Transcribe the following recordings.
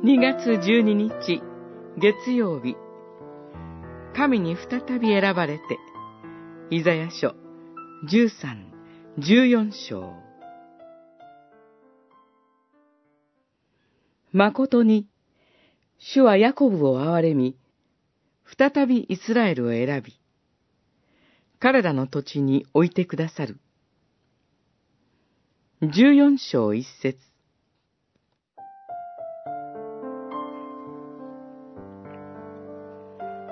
2月12日、月曜日。神に再び選ばれて、イザヤ書13、14章。誠に、主はヤコブを憐れみ、再びイスラエルを選び、彼らの土地に置いてくださる。14章一節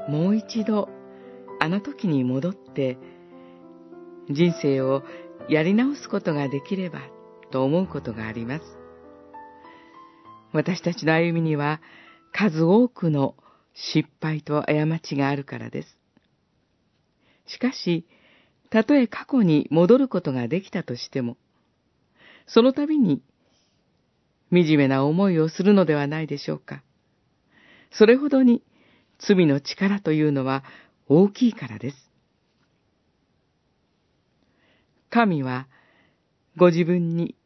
もう一度、あの時に戻って、人生をやり直すことができればと思うことがあります。私たちの歩みには数多くの失敗と過ちがあるからです。しかし、たとえ過去に戻ることができたとしても、その度に惨めな思いをするのではないでしょうか。それほどに罪の力というのは大きいからです。神はご自分に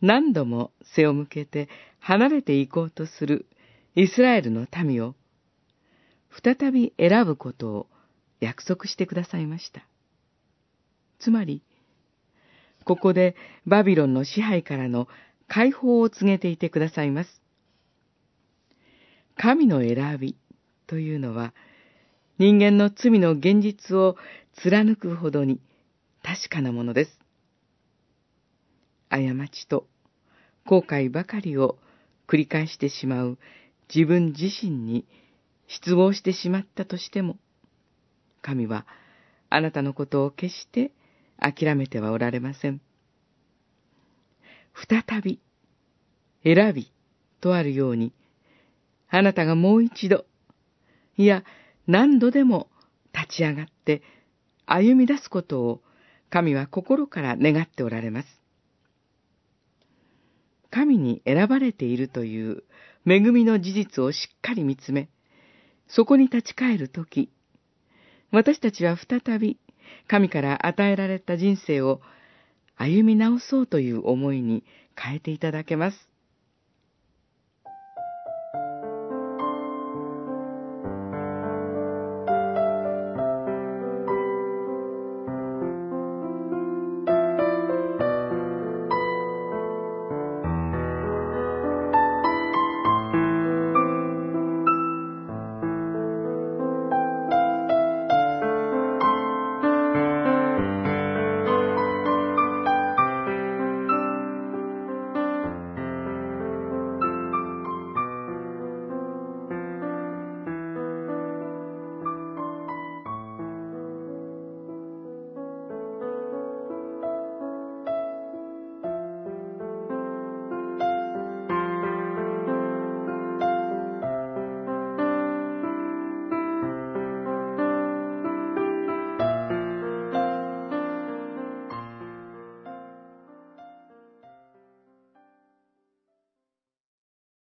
何度も背を向けて離れていこうとするイスラエルの民を再び選ぶことを約束してくださいました。つまり、ここでバビロンの支配からの解放を告げていてくださいます。神の選びというのは、人間の罪の現実を貫くほどに確かなものです。過ちと後悔ばかりを繰り返してしまう自分自身に失望してしまったとしても、神はあなたのことを決して諦めてはおられません。再び、選びとあるように、あなたがもう一度、いや何度でも立ち上がって歩み出すことを神は心から願っておられます。神に選ばれているという恵みの事実をしっかり見つめ、そこに立ち返るとき、私たちは再び神から与えられた人生を歩み直そうという思いに変えていただけます。